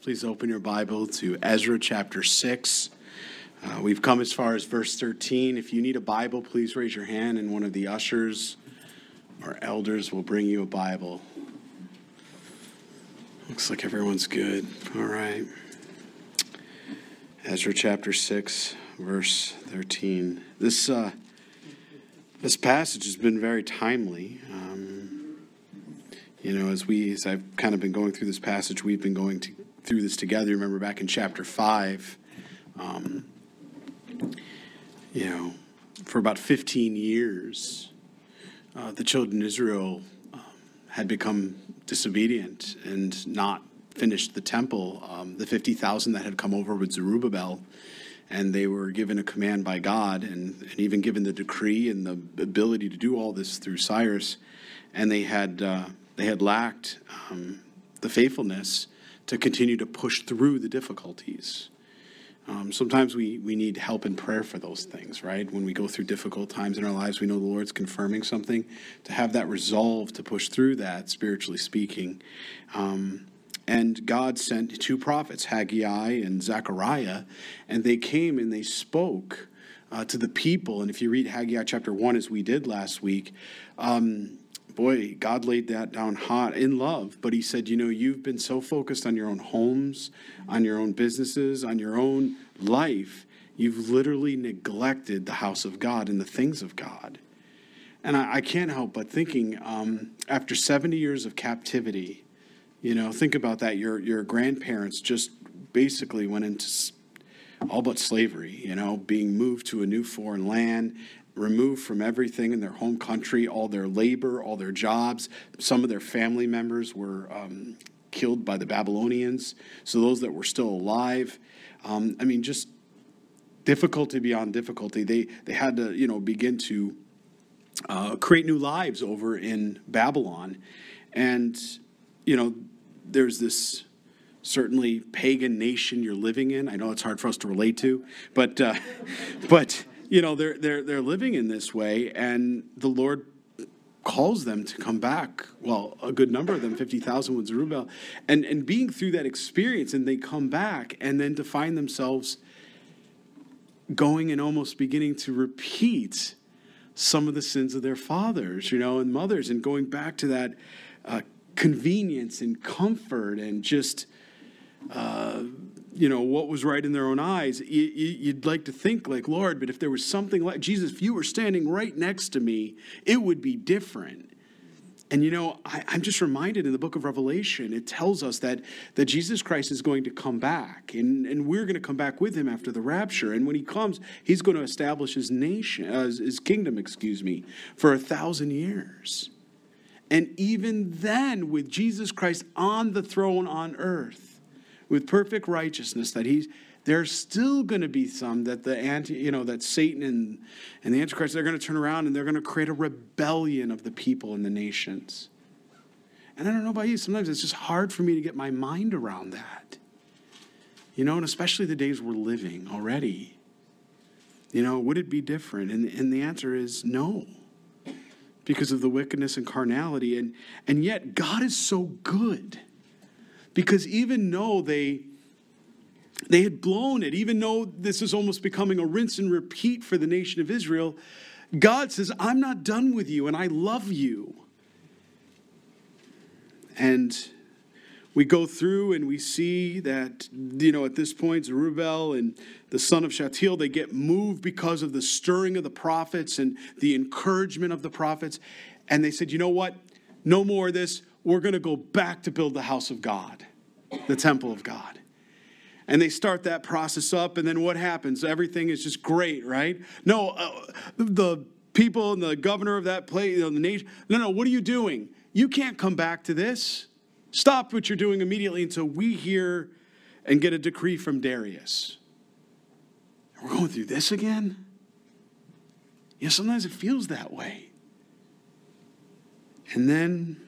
Please open your Bible to Ezra chapter 6. Uh, we've come as far as verse 13. If you need a Bible, please raise your hand, and one of the ushers or elders will bring you a Bible. Looks like everyone's good. All right. Ezra chapter 6, verse 13. This, uh, this passage has been very timely. Um, you know, as we, as I've kind of been going through this passage, we've been going to, through this together. Remember back in chapter five, um, you know, for about 15 years, uh, the children of Israel um, had become disobedient and not finished the temple. Um, the 50,000 that had come over with Zerubbabel, and they were given a command by God and, and even given the decree and the ability to do all this through Cyrus, and they had. Uh, they had lacked um, the faithfulness to continue to push through the difficulties. Um, sometimes we, we need help in prayer for those things, right? When we go through difficult times in our lives, we know the Lord's confirming something. To have that resolve to push through that, spiritually speaking. Um, and God sent two prophets, Haggai and Zechariah, and they came and they spoke uh, to the people. And if you read Haggai chapter 1, as we did last week, um, boy, God laid that down hot in love. But He said, you know, you've been so focused on your own homes, on your own businesses, on your own life, you've literally neglected the house of God and the things of God. And I, I can't help but thinking, um, after 70 years of captivity, you know, think about that. Your your grandparents just basically went into all but slavery, you know, being moved to a new foreign land, removed from everything in their home country, all their labor, all their jobs. Some of their family members were um, killed by the Babylonians. So those that were still alive, um, I mean, just difficulty beyond difficulty. They they had to you know begin to uh, create new lives over in Babylon, and you know there's this certainly pagan nation you're living in. I know it's hard for us to relate to, but uh, but you know, they're, they're, they're living in this way, and the Lord calls them to come back. Well, a good number of them, 50,000 with Zerubbabel. And, and being through that experience, and they come back, and then to find themselves going and almost beginning to repeat some of the sins of their fathers, you know, and mothers, and going back to that uh, convenience and comfort and just. Uh, you know what was right in their own eyes you, would like to think like lord but if there was something like jesus if you were standing right next to me it would be different. And you know I, am just reminded in the book of revelation it tells us that that jesus christ is going to come back and, and we're going to come back with him after the rapture. And when he comes he's going to establish his nation uh, his kingdom excuse me for a thousand years. And even then with jesus christ on the throne on earth with perfect righteousness that he's there's still going to be some that the anti you know that satan and, and the antichrist they're going to turn around and they're going to create a rebellion of the people and the nations. And i don't know about you sometimes it's just hard for me to get my mind around that. You know and especially the days we're living already. You know would it be different? And, and the answer is no because of the wickedness and carnality. And and yet god is so good because even though they they had blown it, even though this is almost becoming a rinse and repeat for the nation of Israel, God says, I'm not done with you and I love you. And we go through and we see that, you know, at this point, Zerubbabel and the son of Shealtiel, they get moved because of the stirring of the prophets and the encouragement of the prophets. And they said, you know what? No more of this. We're going to go back to build the house of God the temple of God. And they start that process up, and then what happens? Everything is just great, right? No, uh, the people and the governor of that place, you know, the nation, no, no, what are you doing? You can't come back to this. Stop what you're doing immediately until we hear and get a decree from Darius. We're going through this again? Yeah, sometimes it feels that way. And then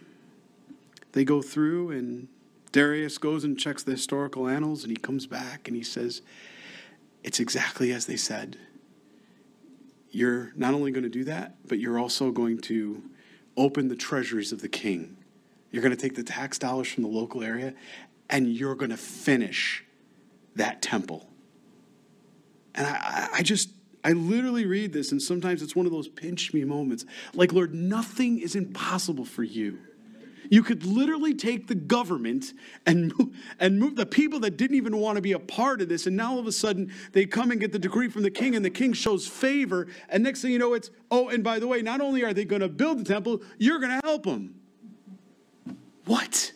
they go through and Darius goes and checks the historical annals and he comes back and he says, It's exactly as they said. You're not only going to do that, but you're also going to open the treasuries of the king. You're going to take the tax dollars from the local area and you're going to finish that temple. And I, I just, I literally read this, and sometimes it's one of those pinch me moments. Like, Lord, nothing is impossible for you. You could literally take the government and and move the people that didn't even want to be a part of this, and now all of a sudden they come and get the decree from the king, and the king shows favor. And next thing you know, it's oh, and by the way, not only are they going to build the temple, you're going to help them. What?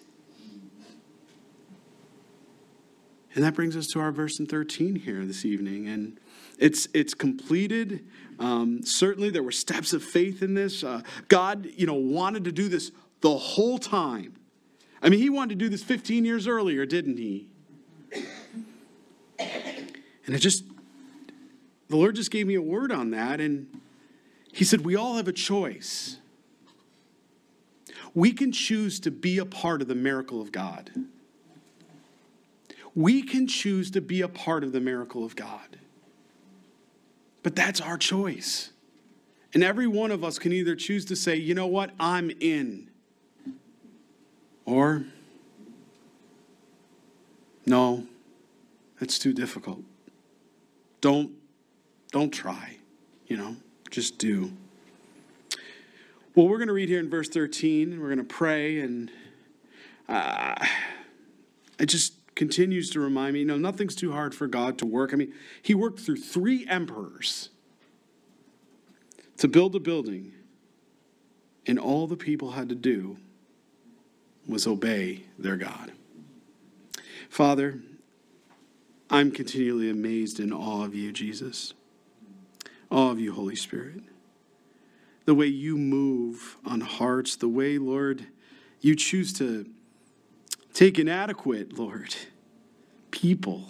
And that brings us to our verse in 13 here this evening. And it's, it's completed. Um, certainly, there were steps of faith in this. Uh, God, you know, wanted to do this the whole time. I mean, he wanted to do this 15 years earlier, didn't he? And it just, the Lord just gave me a word on that. And he said, We all have a choice. We can choose to be a part of the miracle of God. We can choose to be a part of the miracle of God. But that's our choice. And every one of us can either choose to say, you know what, I'm in. Or, no, it's too difficult. Don't, don't try, you know, just do. Well, we're going to read here in verse 13, and we're going to pray, and uh, it just continues to remind me, you know, nothing's too hard for God to work. I mean, he worked through three emperors to build a building, and all the people had to do was obey their God. Father, I'm continually amazed in awe of you, Jesus. Awe of you, Holy Spirit. The way you move on hearts, the way, Lord, you choose to take inadequate, Lord, people,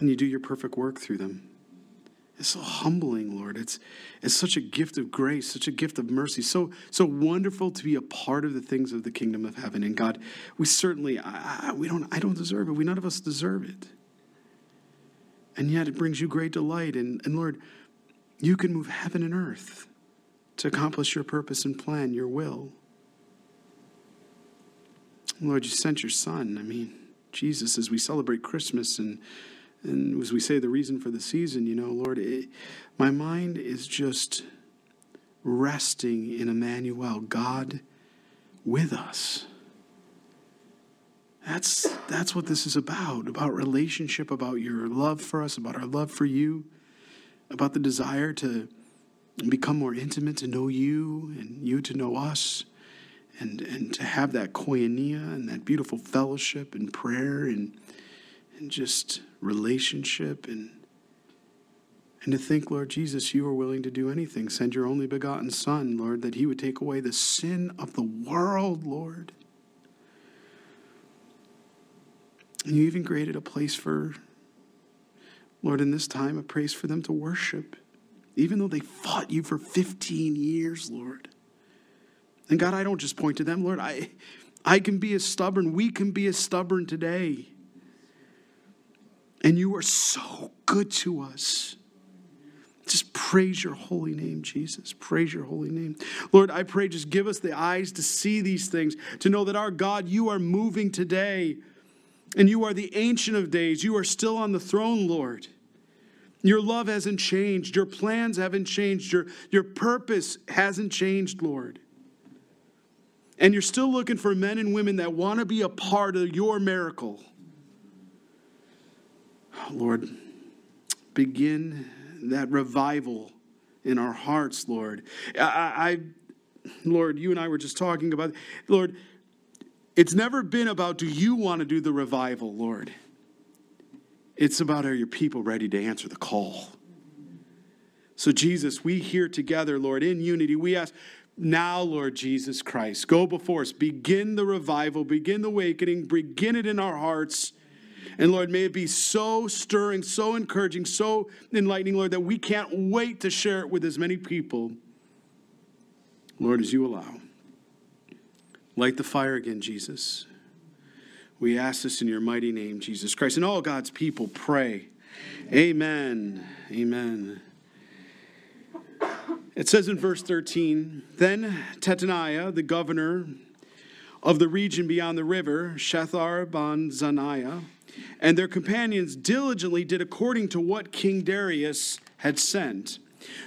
and you do your perfect work through them. It's so humbling, Lord. It's, it's such a gift of grace, such a gift of mercy. So, so wonderful to be a part of the things of the kingdom of heaven. And God, we certainly, I, we don't, I don't deserve it. We none of us deserve it. And yet it brings you great delight. And, and Lord, you can move heaven and earth to accomplish your purpose and plan, your will. Lord, you sent your son. I mean, Jesus, as we celebrate Christmas and and as we say, the reason for the season, you know, Lord, it, my mind is just resting in Emmanuel, God with us. That's, that's what this is about about relationship, about your love for us, about our love for you, about the desire to become more intimate, to know you, and you to know us, and, and to have that koinonia and that beautiful fellowship and prayer and and just relationship and and to think, Lord Jesus, you are willing to do anything. Send your only begotten Son, Lord, that he would take away the sin of the world, Lord. And you even created a place for, Lord, in this time, a place for them to worship, even though they fought you for 15 years, Lord. And God, I don't just point to them, Lord. I, I can be as stubborn. We can be as stubborn today. And you are so good to us. Just praise your holy name, Jesus. Praise your holy name. Lord, I pray, just give us the eyes to see these things, to know that our God, you are moving today, and you are the Ancient of Days. You are still on the throne, Lord. Your love hasn't changed. Your plans haven't changed. Your, your purpose hasn't changed, Lord. And you're still looking for men and women that want to be a part of your miracle. Lord, begin that revival in our hearts, Lord. I, I, Lord, you and I were just talking about, Lord, it's never been about do you want to do the revival, Lord? It's about are your people ready to answer the call? So, Jesus, we here together, Lord, in unity, we ask now, Lord Jesus Christ, go before us. Begin the revival, begin the awakening, begin it in our hearts. And Lord, may it be so stirring, so encouraging, so enlightening, Lord, that we can't wait to share it with as many people, Lord, as you allow. Light the fire again, Jesus. We ask this in your mighty name, Jesus Christ. And all God's people pray. Amen. Amen. It says in verse 13 Then Tataniah, the governor, of the region beyond the river, Shethar ban Zaniah, and their companions diligently did according to what King Darius had sent.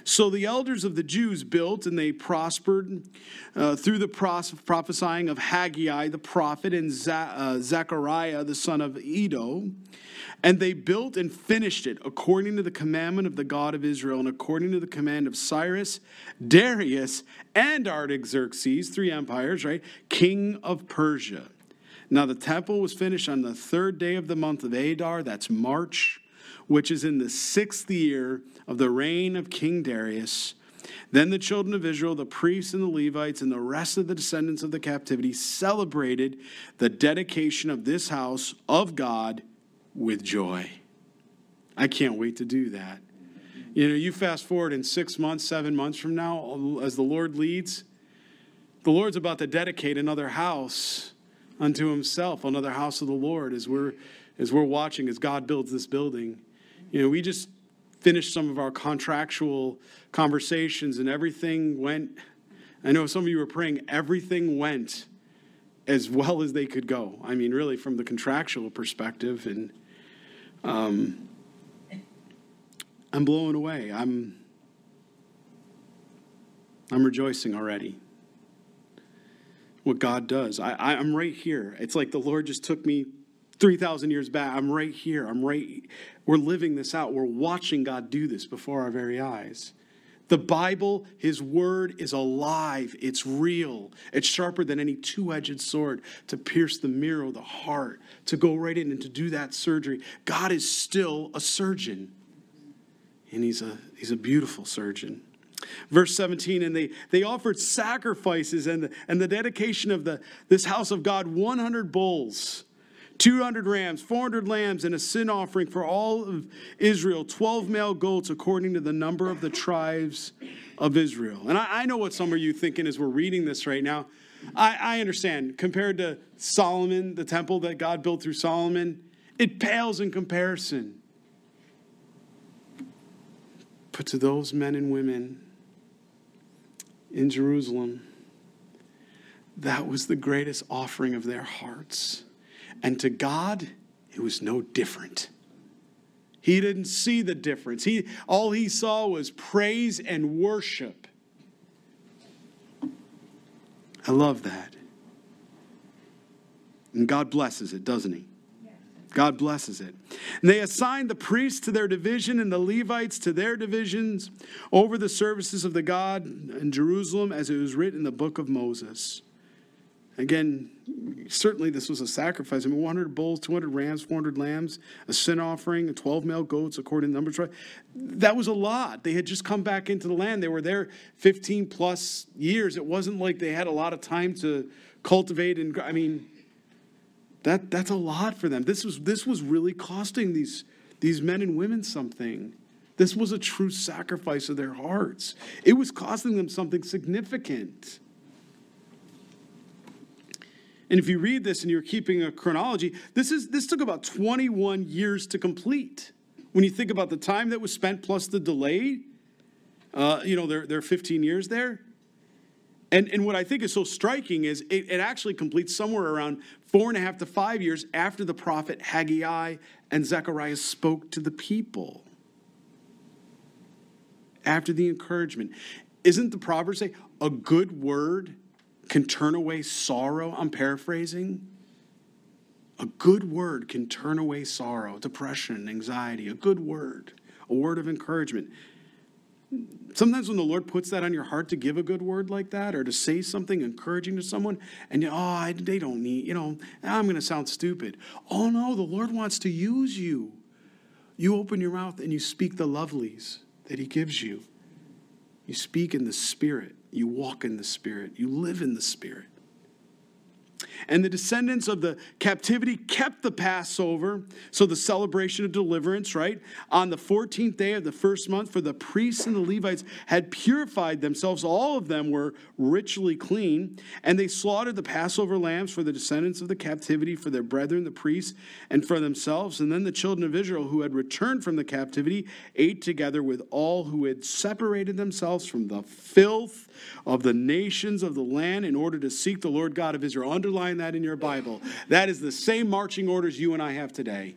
So the elders of the Jews built and they prospered uh, through the pros- prophesying of Haggai the prophet and uh, Zechariah the son of Iddo. And they built and finished it according to the commandment of the God of Israel and according to the command of Cyrus, Darius, and Artaxerxes, three empires, right? King of Persia. Now the temple was finished on the third day of the month of Adar, that's March, which is in the sixth year of the reign of King Darius. Then the children of Israel, the priests and the Levites, and the rest of the descendants of the captivity celebrated the dedication of this house of God with joy. I can't wait to do that. You know, you fast forward in six months, seven months from now, as the Lord leads, the Lord's about to dedicate another house unto himself, another house of the Lord, as we're as we're watching as God builds this building. You know, we just finished some of our contractual conversations and everything went I know some of you were praying, everything went as well as they could go. I mean, really, from the contractual perspective, and um, I'm blown away. I'm I'm rejoicing already. What God does. I, I, I'm right here. It's like the Lord just took me 3,000 years back. I'm right here. I'm right. We're living this out. We're watching God do this before our very eyes. The Bible, His Word, is alive. It's real. It's sharper than any two edged sword to pierce the mirror of the heart, to go right in and to do that surgery. God is still a surgeon, and He's a, he's a beautiful surgeon. Verse 17, and they, they offered sacrifices and the, and the dedication of the, this house of God 100 bulls 200 rams, 400 lambs, and a sin offering for all of Israel, 12 male goats according to the number of the tribes of Israel. And I, I know what some of you thinking as we're reading this right now. I, I understand, compared to Solomon, the temple that God built through Solomon, it pales in comparison. But to those men and women in Jerusalem, that was the greatest offering of their hearts. And to God, it was no different. He didn't see the difference. He, all he saw was praise and worship. I love that. And God blesses it, doesn't he? God blesses it. And they assigned the priests to their division and the Levites to their divisions over the services of the God in Jerusalem, as it was written in the book of Moses. Again, certainly this was a sacrifice. I mean, 100 bulls, 200 rams, 400 lambs, a sin offering, 12 male goats, according to Numbers. That was a lot. They had just come back into the land. They were there 15 plus years. It wasn't like they had a lot of time to cultivate and, I mean, that, that's a lot for them. This was, this was really costing these, these men and women something. This was a true sacrifice of their hearts. It was costing them something significant. And if you read this and you're keeping a chronology, this, is, this took about 21 years to complete. When you think about the time that was spent plus the delay, uh, you know, there, there are 15 years there. And, and what I think is so striking is it, it actually completes somewhere around four and a half to five years after the prophet Haggai and Zechariah spoke to the people. After the encouragement. Isn't the proverb say, a good word can turn away sorrow. I'm paraphrasing. A good word can turn away sorrow, depression, anxiety. A good word, a word of encouragement. Sometimes when the Lord puts that on your heart to give a good word like that or to say something encouraging to someone, and you, oh, they don't need, you know, I'm going to sound stupid. Oh no, the Lord wants to use you. You open your mouth and you speak the lovelies that He gives you. You speak in the Spirit. You walk in the Spirit. You live in the Spirit. And the descendants of the captivity kept the Passover, so the celebration of deliverance, right? On the 14th day of the first month, for the priests and the Levites had purified themselves. All of them were ritually clean. And they slaughtered the Passover lambs for the descendants of the captivity, for their brethren, the priests, and for themselves. And then the children of Israel who had returned from the captivity ate together with all who had separated themselves from the filth of the nations of the land in order to seek the Lord God of Israel. Underline find that in your Bible. That is the same marching orders you and I have today.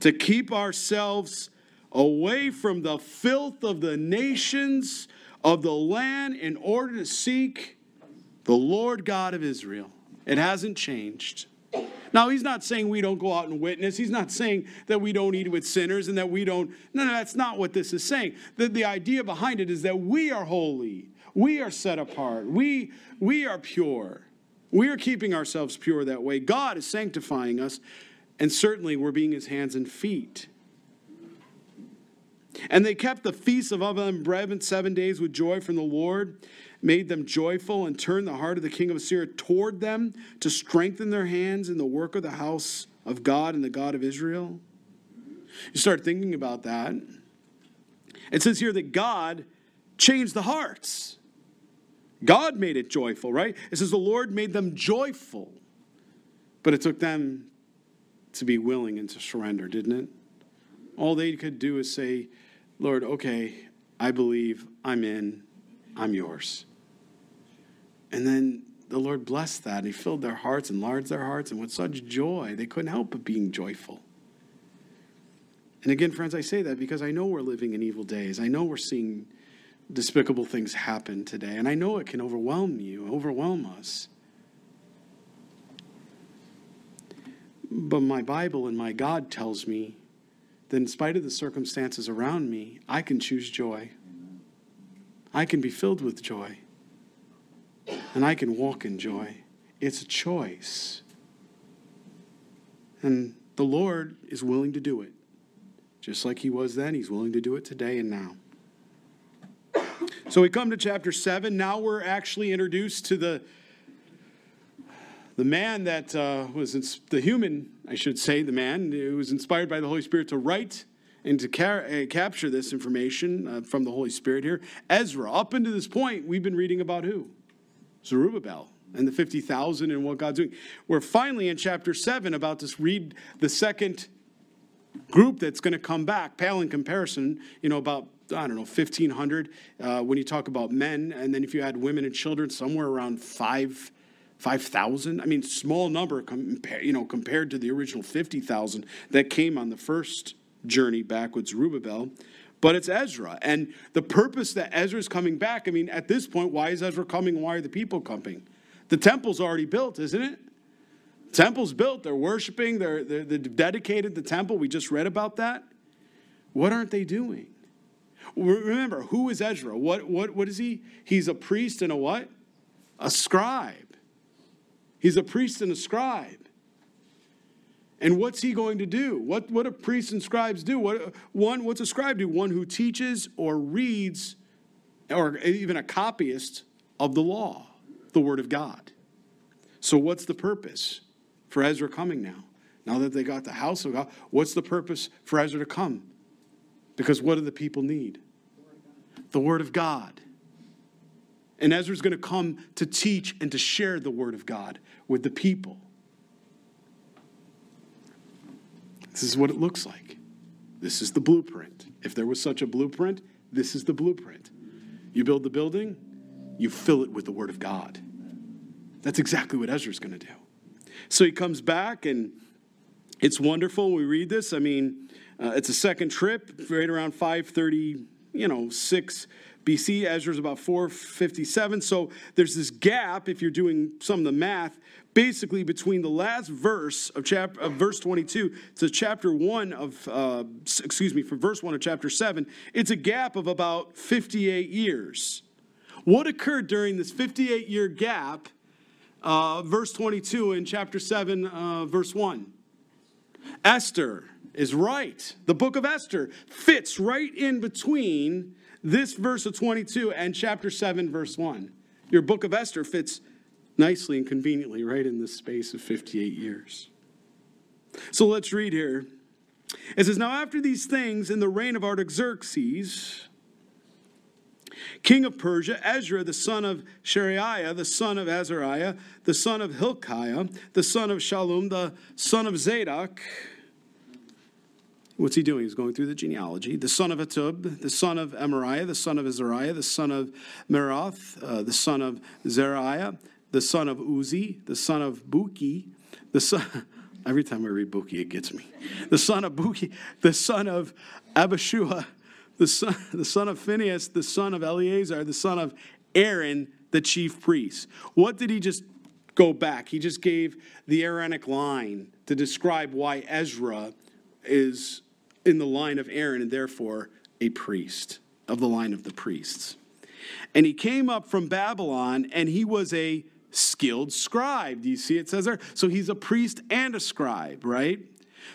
To keep ourselves away from the filth of the nations of the land in order to seek the Lord God of Israel. It hasn't changed. Now, he's not saying we don't go out and witness. He's not saying that we don't eat with sinners and that we don't. No, no, that's not what this is saying. The, the idea behind it is that we are holy, we are set apart, we, we are pure. We are keeping ourselves pure that way. God is sanctifying us, and certainly we're being his hands and feet. And they kept the feast of unleavened seven days with joy from the Lord made them joyful, and turned the heart of the king of Assyria toward them to strengthen their hands in the work of the house of God and the God of Israel. You start thinking about that. It says here that God changed the hearts. God made it joyful, right? It says the Lord made them joyful. But it took them to be willing and to surrender, didn't it? All they could do is say, Lord, okay, I believe, I'm in, I'm yours. And then the Lord blessed that. And he filled their hearts, enlarged their hearts, and with such joy, they couldn't help but being joyful. And again, friends, I say that because I know we're living in evil days. I know we're seeing despicable things happen today. And I know it can overwhelm you, overwhelm us. But my Bible and my God tells me that in spite of the circumstances around me, I can choose joy. I can be filled with joy. And I can walk in joy. It's a choice. And the Lord is willing to do it. Just like He was then, He's willing to do it today and now. So we come to chapter 7. Now we're actually introduced to the, the man that uh, was ins- the human, I should say, the man who was inspired by the Holy Spirit to write and to ca- uh, capture this information uh, from the Holy Spirit here. Ezra, up until this point, we've been reading about who? Zerubbabel and the 50,000 and what God's doing. We're finally in chapter 7 about to read the second group that's going to come back, pale in comparison, you know, about, I don't know, 1,500 uh, when you talk about men. And then if you add women and children, somewhere around 5. 5,000. I mean, small number, compare, you know, compared to the original 50,000 that came on the first journey back with Zerubbabel, but it's Ezra. And the purpose that Ezra's coming back, I mean, at this point, why is Ezra coming? Why are the people coming? The temple's already built, isn't it? temple's built. They're worshiping. They're, they're, they're dedicated the temple. We just read about that. What aren't they doing? Remember, who is Ezra? What, what, what is he? He's a priest and a what? A scribe. He's a priest and a scribe. And what's he going to do? What, what do priests and scribes do? What, one, what's a scribe do? One who teaches or reads, or even a copyist of the law, the word of God. So, what's the purpose for Ezra coming now? Now that they got the house of God, what's the purpose for Ezra to come? Because what do the people need? The word of God. And Ezra's going to come to teach and to share the word of God with the people. This is what it looks like. This is the blueprint. If there was such a blueprint, this is the blueprint. You build the building, you fill it with the Word of God. That's exactly what Ezra's going to do. So he comes back, and it's wonderful. We read this. I mean, uh, it's a second trip, right around 530, you know, 6 BC. Ezra's about 457. So there's this gap, if you're doing some of the math, basically between the last verse of chapter of verse 22 to chapter 1 of uh, excuse me from verse 1 of chapter 7 it's a gap of about 58 years what occurred during this 58 year gap uh, verse 22 in chapter 7 uh, verse 1 esther is right the book of esther fits right in between this verse of 22 and chapter 7 verse 1 your book of esther fits nicely and conveniently right in the space of 58 years. So let's read here. It says, Now after these things, in the reign of Artaxerxes, king of Persia, Ezra, the son of Seraiah, the son of Azariah, the son of Hilkiah, the son of Shallum, the son of Zadok, What's he doing? He's going through the genealogy. The son of Atub, the son of Amariah, the son of Azariah, the son of Meroth, uh, the son of Zeriah, the son of Uzzi, the son of Bukki, the son. Every time I read Bukki, it gets me. The son of Bukki, the son of Abishua, the son, the son of Phinehas, the son of Eleazar, the son of Aaron, the chief priest. What did he just go back? He just gave the Aaronic line to describe why Ezra is in the line of Aaron and therefore a priest, of the line of the priests. And he came up from Babylon and he was a skilled scribe. Do you see it says there? So he's a priest and a scribe, right?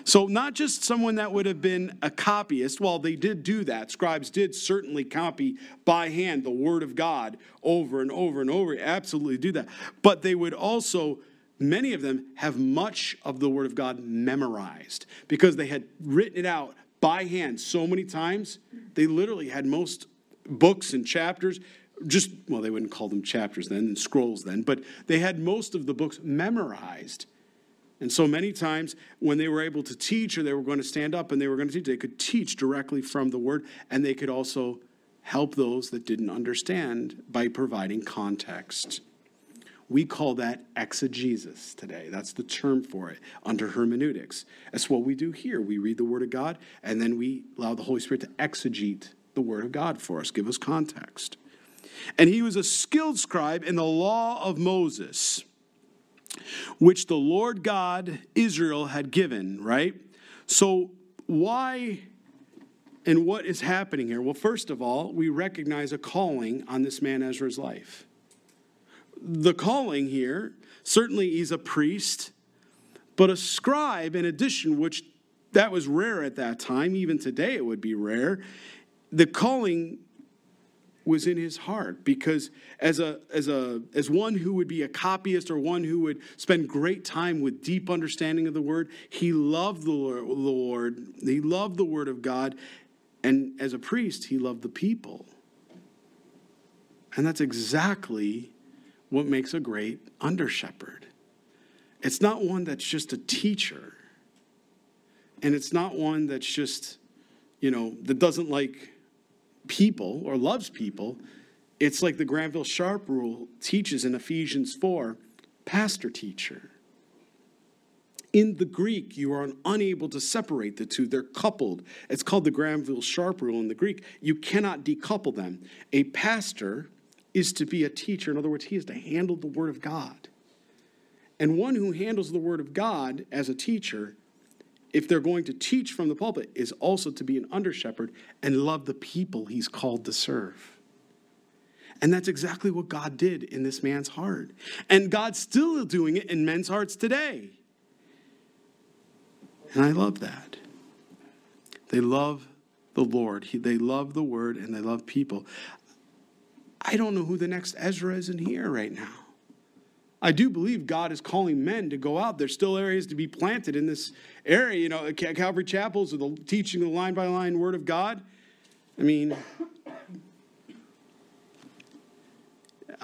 So, not just someone that would have been a copyist, well, they did do that. Scribes did certainly copy by hand the Word of God over and over and over, absolutely do that. But they would also, many of them, have much of the Word of God memorized because they had written it out by hand so many times. They literally had most books and chapters just well they wouldn't call them chapters then and scrolls then but they had most of the books memorized and so many times when they were able to teach or they were going to stand up and they were going to teach they could teach directly from the word and they could also help those that didn't understand by providing context we call that exegesis today. That's the term for it under hermeneutics. That's what we do here. We read the Word of God and then we allow the Holy Spirit to exegete the Word of God for us, give us context. And he was a skilled scribe in the law of Moses, which the Lord God Israel had given, right? So, why and what is happening here? Well, first of all, we recognize a calling on this man Ezra's life. The calling here, certainly he's a priest, but a scribe in addition, which that was rare at that time, even today it would be rare. The calling was in his heart because as a as a as one who would be a copyist or one who would spend great time with deep understanding of the word he loved the lord he loved the word of god and as a priest he loved the people and that's exactly what makes a great under shepherd it's not one that's just a teacher and it's not one that's just you know that doesn't like people or loves people, it's like the Granville Sharp rule teaches in Ephesians 4 pastor teacher. In the Greek, you are unable to separate the two. They're coupled. It's called the Granville Sharp rule in the Greek. You cannot decouple them. A pastor is to be a teacher. In other words, he is to handle the Word of God. And one who handles the Word of God as a teacher if they're going to teach from the pulpit, is also to be an under shepherd and love the people he's called to serve. And that's exactly what God did in this man's heart. And God's still doing it in men's hearts today. And I love that. They love the Lord, they love the word, and they love people. I don't know who the next Ezra is in here right now. I do believe God is calling men to go out. There's still areas to be planted in this area. You know, Calvary Chapels, the teaching the line by line Word of God. I mean,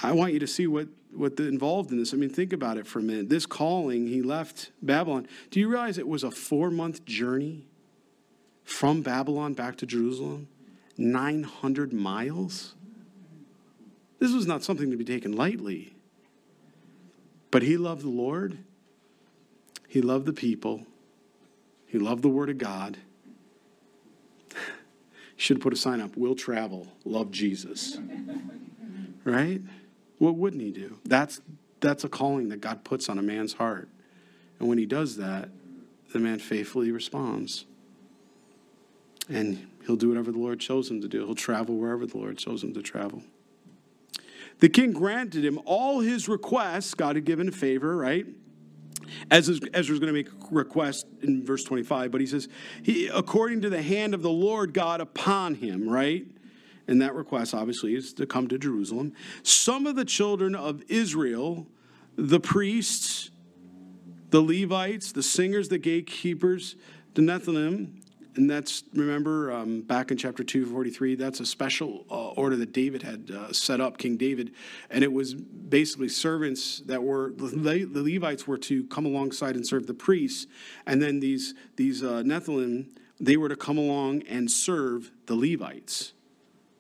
I want you to see what what the, involved in this. I mean, think about it for a minute. This calling, he left Babylon. Do you realize it was a four month journey from Babylon back to Jerusalem? 900 miles? This was not something to be taken lightly. But he loved the Lord, he loved the people, he loved the Word of God. Should put a sign up, we'll travel, love Jesus. right? What wouldn't he do? That's, that's a calling that God puts on a man's heart. And when he does that, the man faithfully responds. And he'll do whatever the Lord chose him to do. He'll travel wherever the Lord chose him to travel. The king granted him all his requests. God had given a favor, right? As Ezra's going to make a request in verse 25, but he says, he, according to the hand of the Lord God upon him, right? And that request, obviously, is to come to Jerusalem. Some of the children of Israel, the priests, the Levites, the singers, the gatekeepers, the Nethinim, and that's remember um, back in chapter 243 that's a special uh, order that david had uh, set up king david. And it was basically servants that were the, the levites were to come alongside and serve the priests. And then these these uh, Nethinim they were to come along and serve the levites.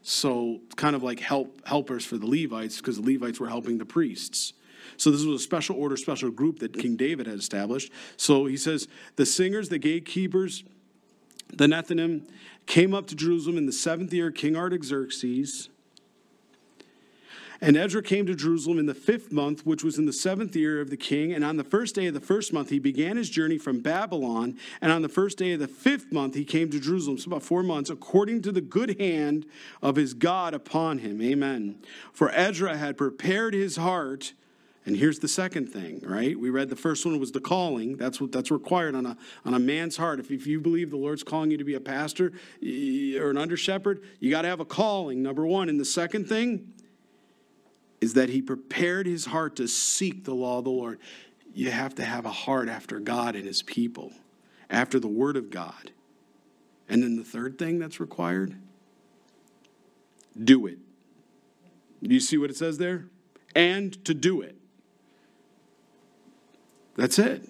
So kind of like help helpers for the levites because the levites were helping the priests. So this was a special order, special group that King David had established. So he says the singers, the gatekeepers, the Nethinim came up to Jerusalem in the seventh year King Artaxerxes. And Ezra came to Jerusalem in the fifth month, which was in the seventh year of the king. And on the first day of the first month, he began his journey from Babylon. And on the first day of the fifth month, he came to Jerusalem. So about four months, according to the good hand of his God upon him. Amen. For Ezra had prepared his heart. And here's the second thing, right? We read the first one was the calling. That's what that's required on a on a man's heart. If, if you believe the Lord's calling you to be a pastor or an under shepherd, you got to have a calling. Number one. And the second thing is that he prepared his heart to seek the law of the Lord. You have to have a heart after God and his people, after the word of God. And then the third thing that's required do it. Do you see what it says there? And to do it. That's it.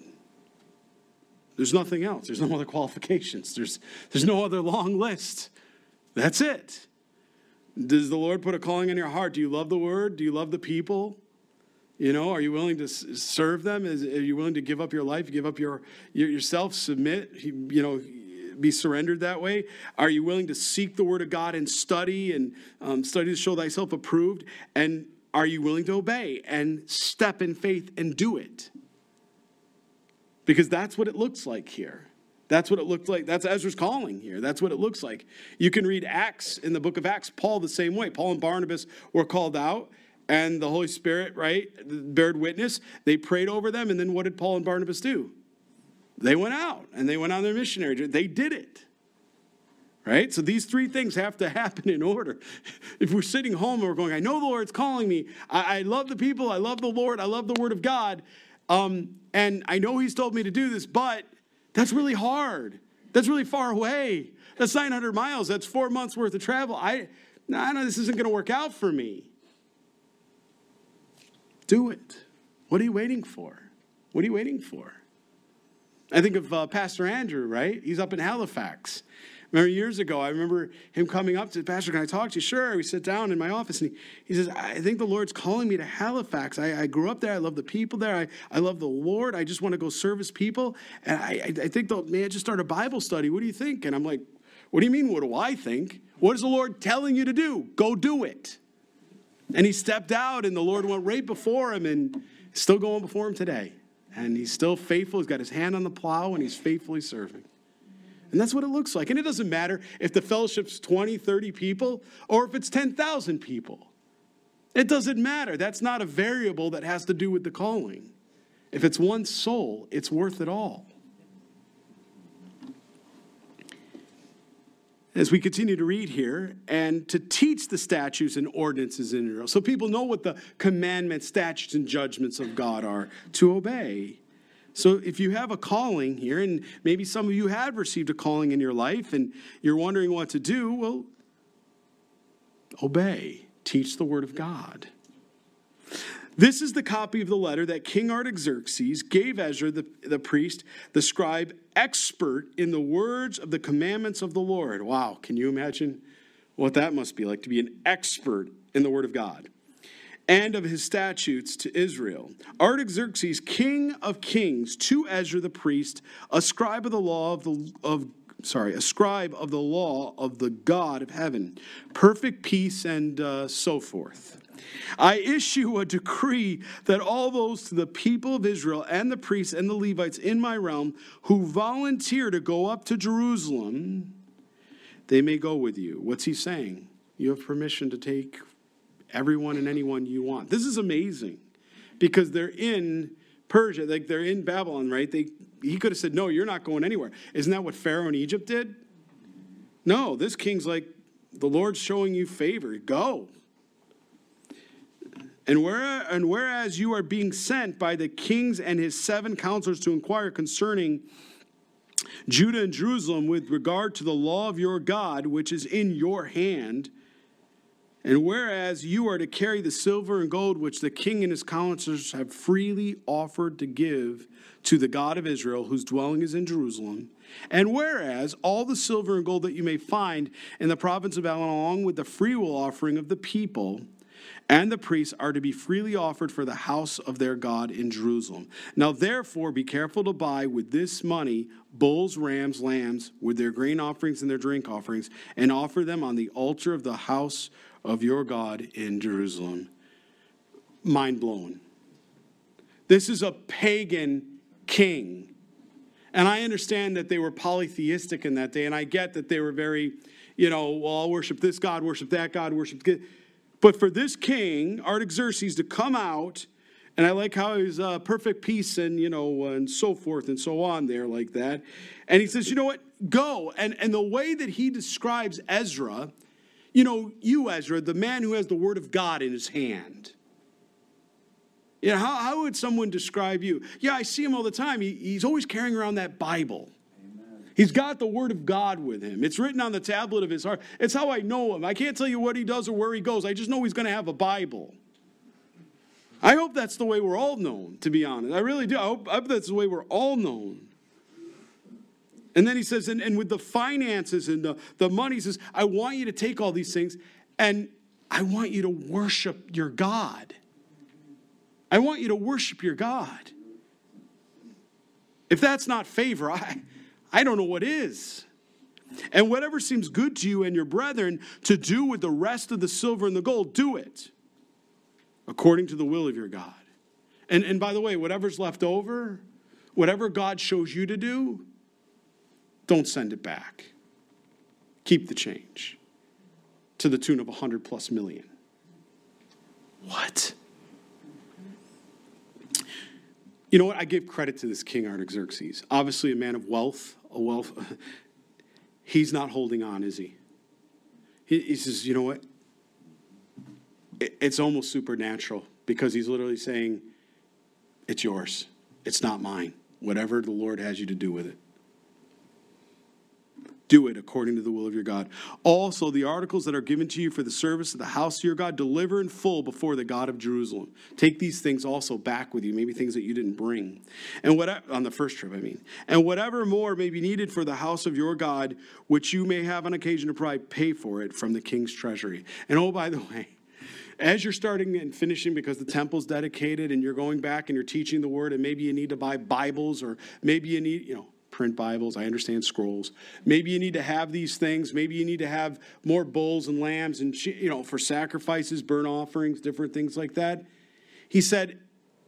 There's nothing else. There's no other qualifications. There's, there's no other long list. That's it. Does the Lord put a calling in your heart? Do you love the word? Do you love the people? You know, are you willing to serve them? Is, are you willing to give up your life, give up your, your yourself, submit, you know, be surrendered that way? Are you willing to seek the word of God and study and um, study to show thyself approved? And are you willing to obey and step in faith and do it? Because that's what it looks like here. That's what it looked like. That's Ezra's calling here. That's what it looks like. You can read Acts in the book of Acts, Paul the same way. Paul and Barnabas were called out, and the Holy Spirit, right, bared witness. They prayed over them, and then what did Paul and Barnabas do? They went out and they went on their missionary journey. They did it. Right? So these three things have to happen in order. If we're sitting home and we're going, I know the Lord's calling me. I, I love the people. I love the Lord. I love the Word of God. Um, and I know He's told me to do this, but that's really hard. That's really far away. That's 900 miles. That's four months worth of travel. I, I know this isn't going to work out for me. Do it. What are you waiting for? What are you waiting for? I think of uh, Pastor Andrew, right? He's up in Halifax. Remember years ago, I remember him coming up to Pastor, can I talk to you? Sure. We sit down in my office and he, he says, I think the Lord's calling me to Halifax. I, I grew up there. I love the people there. I, I love the Lord. I just want to go serve his people. And I, I think, the, man, just start a Bible study. What do you think? And I'm like, what do you mean, what do I think? What is the Lord telling you to do? Go do it. And he stepped out and the Lord went right before him and still going before him today. And he's still faithful. He's got his hand on the plow and he's faithfully serving. And that's what it looks like. And it doesn't matter if the fellowship's 20, 30 people, or if it's 10,000 people. It doesn't matter. That's not a variable that has to do with the calling. If it's one soul, it's worth it all. As we continue to read here, and to teach the statutes and ordinances in Israel, so people know what the commandments, statutes, and judgments of God are to obey. So if you have a calling here, and maybe some of you have received a calling in your life and you're wondering what to do, well, obey, teach the word of God. This is the copy of the letter that King Artaxerxes gave Ezra, the, the priest, the scribe, expert in the words of the commandments of the Lord. Wow, can you imagine what that must be like to be an expert in the word of God? And of his statutes to Israel. Artaxerxes, king of kings, to Ezra the priest, a scribe of the law of the of sorry, a scribe of the law of the God of heaven, perfect peace and uh, so forth. I issue a decree that all those to the people of Israel and the priests and the Levites in my realm who volunteer to go up to Jerusalem, they may go with you. What's he saying? You have permission to take everyone and anyone you want. This is amazing because they're in Persia, like they're in Babylon, right? They, he could have said, No, you're not going anywhere. Isn't that what Pharaoh in Egypt did? No, this king's like, The Lord's showing you favor. Go. And, where, and whereas you are being sent by the kings and his seven counselors to inquire concerning Judah and Jerusalem with regard to the law of your God, which is in your hand, and whereas you are to carry the silver and gold which the king and his counselors have freely offered to give to the God of Israel, whose dwelling is in Jerusalem, and whereas all the silver and gold that you may find in the province of Babylon, along with the freewill offering of the people, and the priests are to be freely offered for the house of their God in Jerusalem. Now, therefore, be careful to buy with this money bulls, rams, lambs, with their grain offerings and their drink offerings, and offer them on the altar of the house of your God in Jerusalem. Mind blown. This is a pagan king. And I understand that they were polytheistic in that day, and I get that they were very, you know, well, I'll worship this God, worship that God, worship. This. But for this king, Artaxerxes, to come out, and I like how he's uh, perfect peace and, you know, and so forth and so on there like that. And he says, you know what, go. And, and the way that he describes Ezra, you know, you, Ezra, the man who has the word of God in his hand. You know, how, how would someone describe you? Yeah, I see him all the time. He, he's always carrying around that Bible. He's got the word of God with him. It's written on the tablet of his heart. It's how I know him. I can't tell you what he does or where he goes. I just know he's going to have a Bible. I hope that's the way we're all known, to be honest. I really do. I hope, I hope that's the way we're all known. And then he says, and, and with the finances and the, the money, he says, I want you to take all these things and I want you to worship your God. I want you to worship your God. If that's not favor, I, I don't know what is. And whatever seems good to you and your brethren to do with the rest of the silver and the gold, do it according to the will of your God. And, and by the way, whatever's left over, whatever God shows you to do, don't send it back. Keep the change to the tune of a 100 plus million. What? You know what? I give credit to this King Artaxerxes. Obviously, a man of wealth, a wealth. He's not holding on, is he? He, he says, you know what? It, it's almost supernatural because he's literally saying, it's yours. It's not mine. Whatever the Lord has you to do with it do it according to the will of your God. Also, the articles that are given to you for the service of the house of your God, deliver in full before the God of Jerusalem. Take these things also back with you, maybe things that you didn't bring. And what on the first trip, I mean. And whatever more may be needed for the house of your God, which you may have on occasion to probably pay for it from the king's treasury. And oh, by the way, as you're starting and finishing because the temple's dedicated and you're going back and you're teaching the word and maybe you need to buy bibles or maybe you need you know print Bibles. I understand scrolls. Maybe you need to have these things. Maybe you need to have more bulls and lambs and, you know, for sacrifices, burnt offerings, different things like that. He said,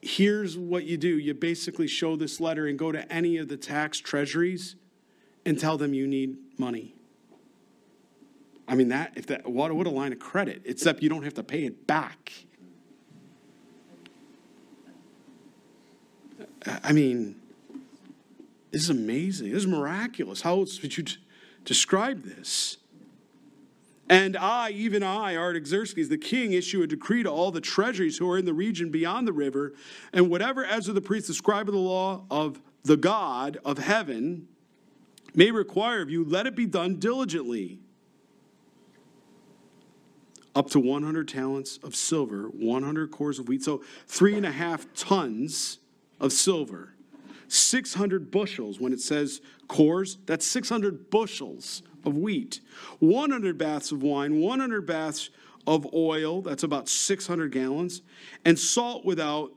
here's what you do. You basically show this letter and go to any of the tax treasuries and tell them you need money. I mean, that, if that, what, what a line of credit, except you don't have to pay it back. I mean, this is amazing. This is miraculous. How else would you describe this? And I, even I, Artaxerxes, the king, issue a decree to all the treasuries who are in the region beyond the river, and whatever Ezra the priest, the scribe of the law of the God of heaven, may require of you, let it be done diligently. Up to 100 talents of silver, 100 kors of wheat, so three and a half tons of silver 600 bushels. When it says kors, that's 600 bushels of wheat. 100 baths of wine, 100 baths of oil, that's about 600 gallons, and salt without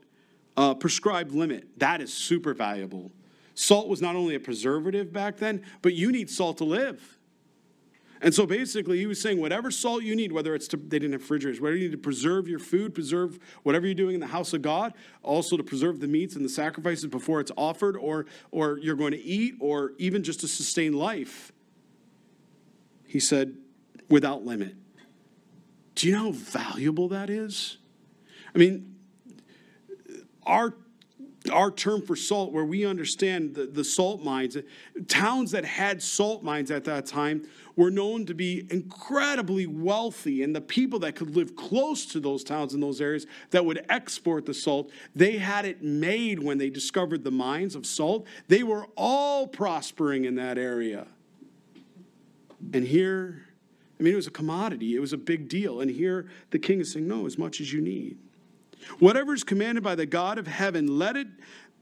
uh, prescribed limit. That is super valuable. Salt was not only a preservative back then, but you need salt to live. And so basically, he was saying, whatever salt you need, whether it's to, they didn't have refrigerators, whether you need to preserve your food, preserve whatever you're doing in the house of God, also to preserve the meats and the sacrifices before it's offered, or, or you're going to eat, or even just to sustain life. He said, without limit. Do you know how valuable that is? I mean, our our term for salt, where we understand the, the salt mines, towns that had salt mines at that time were known to be incredibly wealthy, and the people that could live close to those towns in those areas that would export the salt, they had it made when they discovered the mines of salt. They were all prospering in that area. And here, I mean, it was a commodity, it was a big deal. And here the king is saying, No, as much as you need. Whatever is commanded by the God of heaven, let it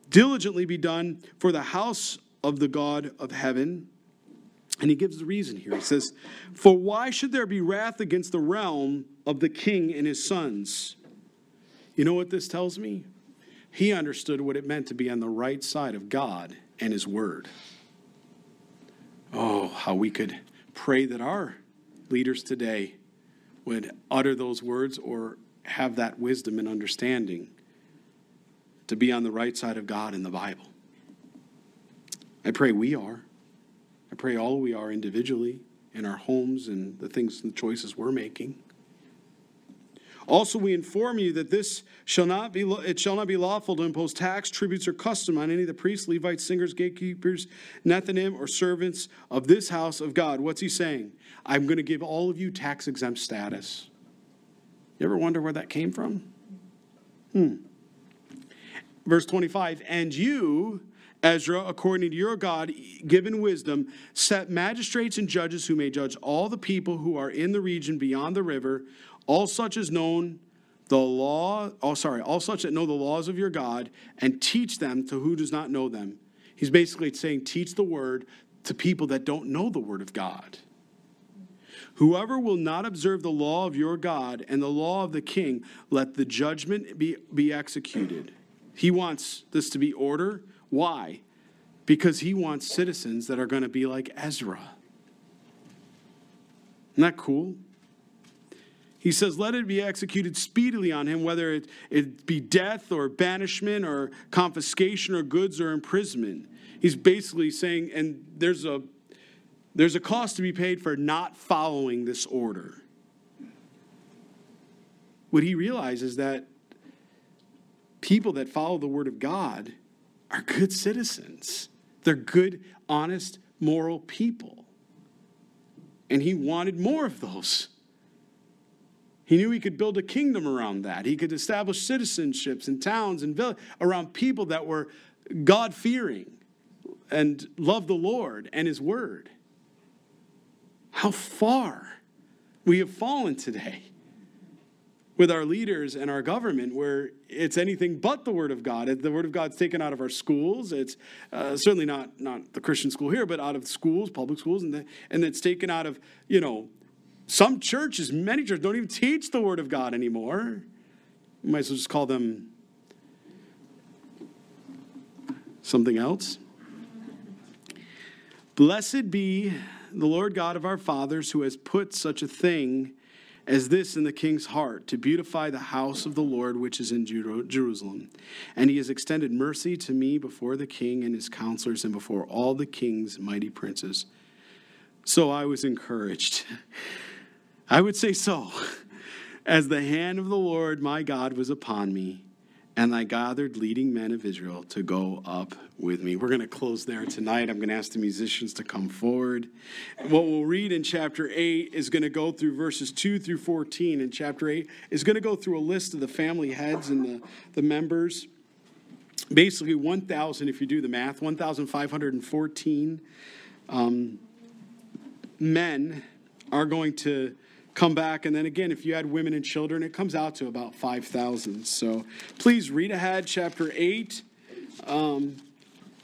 diligently be done for the house of the God of heaven. And he gives the reason here. He says, For why should there be wrath against the realm of the king and his sons? You know what this tells me? He understood what it meant to be on the right side of God and his word. Oh, how we could pray that our leaders today would utter those words or have that wisdom and understanding to be on the right side of God in the Bible. I pray we are. I pray all we are individually in our homes and the things and the choices we're making. Also, we inform you that this shall not be it shall not be lawful to impose tax, tributes, or custom on any of the priests, Levites, singers, gatekeepers, Nethinim, or servants of this house of God. What's he saying? I'm going to give all of you tax exempt status. You ever wonder where that came from? Hmm. Verse 25, and you, Ezra, according to your God given wisdom, set magistrates and judges who may judge all the people who are in the region beyond the river all such as known the law, oh sorry, all such that know the laws of your God and teach them to who does not know them. He's basically saying, teach the word to people that don't know the word of God. Whoever will not observe the law of your God and the law of the king, let the judgment be, be executed. He wants this to be order. Why? Because he wants citizens that are going to be like Ezra. Isn't that cool? He says, Let it be executed speedily on him, whether it, it be death or banishment or confiscation or goods or imprisonment. He's basically saying, and there's a there's a cost to be paid for not following this order. What he realizes that people that follow the word of God are good citizens. They're good, honest, moral people. And he wanted more of those. He knew he could build a kingdom around that. He could establish citizenships and towns and villages around people that were God fearing and loved the Lord and his word. How far we have fallen today with our leaders and our government where it's anything but the word of god the word of god's taken out of our schools it's uh, certainly not not the christian school here but out of schools public schools and, the, and it's taken out of you know some churches, many churches, don't even teach the Word of God anymore. You might as well just call them something else. Blessed be the Lord God of our fathers, who has put such a thing as this in the king's heart, to beautify the house of the Lord which is in Jerusalem. And he has extended mercy to me before the king and his counselors and before all the king's mighty princes. So I was encouraged. I would say so. As the hand of the Lord my God was upon me, and I gathered leading men of Israel to go up with me. We're going to close there tonight. I'm going to ask the musicians to come forward. What we'll read in chapter 8 is going to go through verses 2 through 14. And chapter 8 is going to go through a list of the family heads and the, the members. Basically, 1,000, if you do the math, 1,514 um, men are going to come back. And then again, if you add women and children, it comes out to about 5,000. So please read ahead, chapter 8. Um,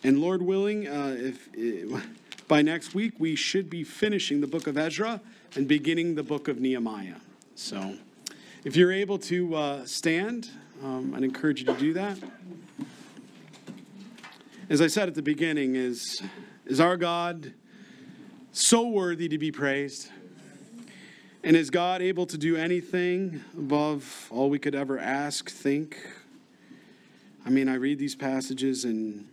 and Lord willing, uh, if, if, by next week, we should be finishing the book of Ezra and beginning the book of Nehemiah. So if you're able to uh, stand, um, I'd encourage you to do that. As I said at the beginning, is, is our God so worthy to be praised? And is God able to do anything above all we could ever ask, think? I mean, I read these passages and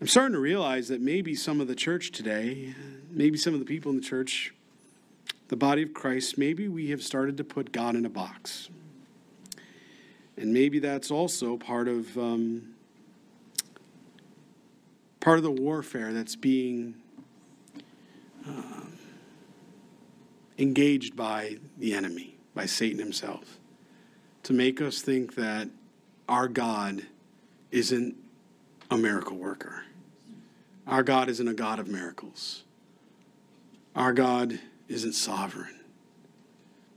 I'm starting to realize that maybe some of the church today, maybe some of the people in the church, the body of Christ, maybe we have started to put God in a box. And maybe that's also part of um, part of the warfare that's being uh, engaged by the enemy, by Satan himself, to make us think that our God isn't a miracle worker. Our God isn't a God of miracles. Our God isn't sovereign.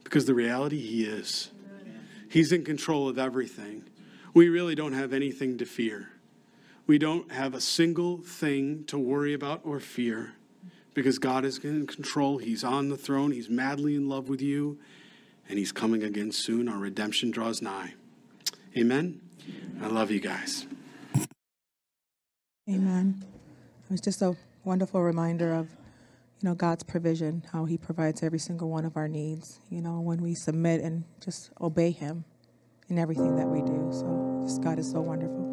Because the reality, He is. He's in control of everything. We really don't have anything to fear. We don't have a single thing to worry about or fear because God is in control. He's on the throne. He's madly in love with you, and He's coming again soon. Our redemption draws nigh. Amen. I love you guys. Amen. It was just a wonderful reminder of, you know, God's provision, how He provides every single one of our needs. You know, when we submit and just obey Him in everything that we do. So, just God is so wonderful.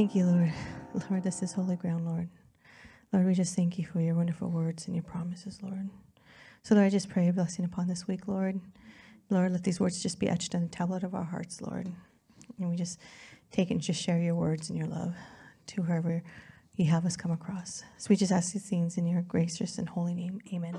Thank you, Lord. Lord, this is holy ground, Lord. Lord, we just thank you for your wonderful words and your promises, Lord. So, Lord, I just pray a blessing upon this week, Lord. Lord, let these words just be etched on the tablet of our hearts, Lord. And we just take and just share your words and your love to whoever you have us come across. So we just ask these things in your gracious and holy name. Amen.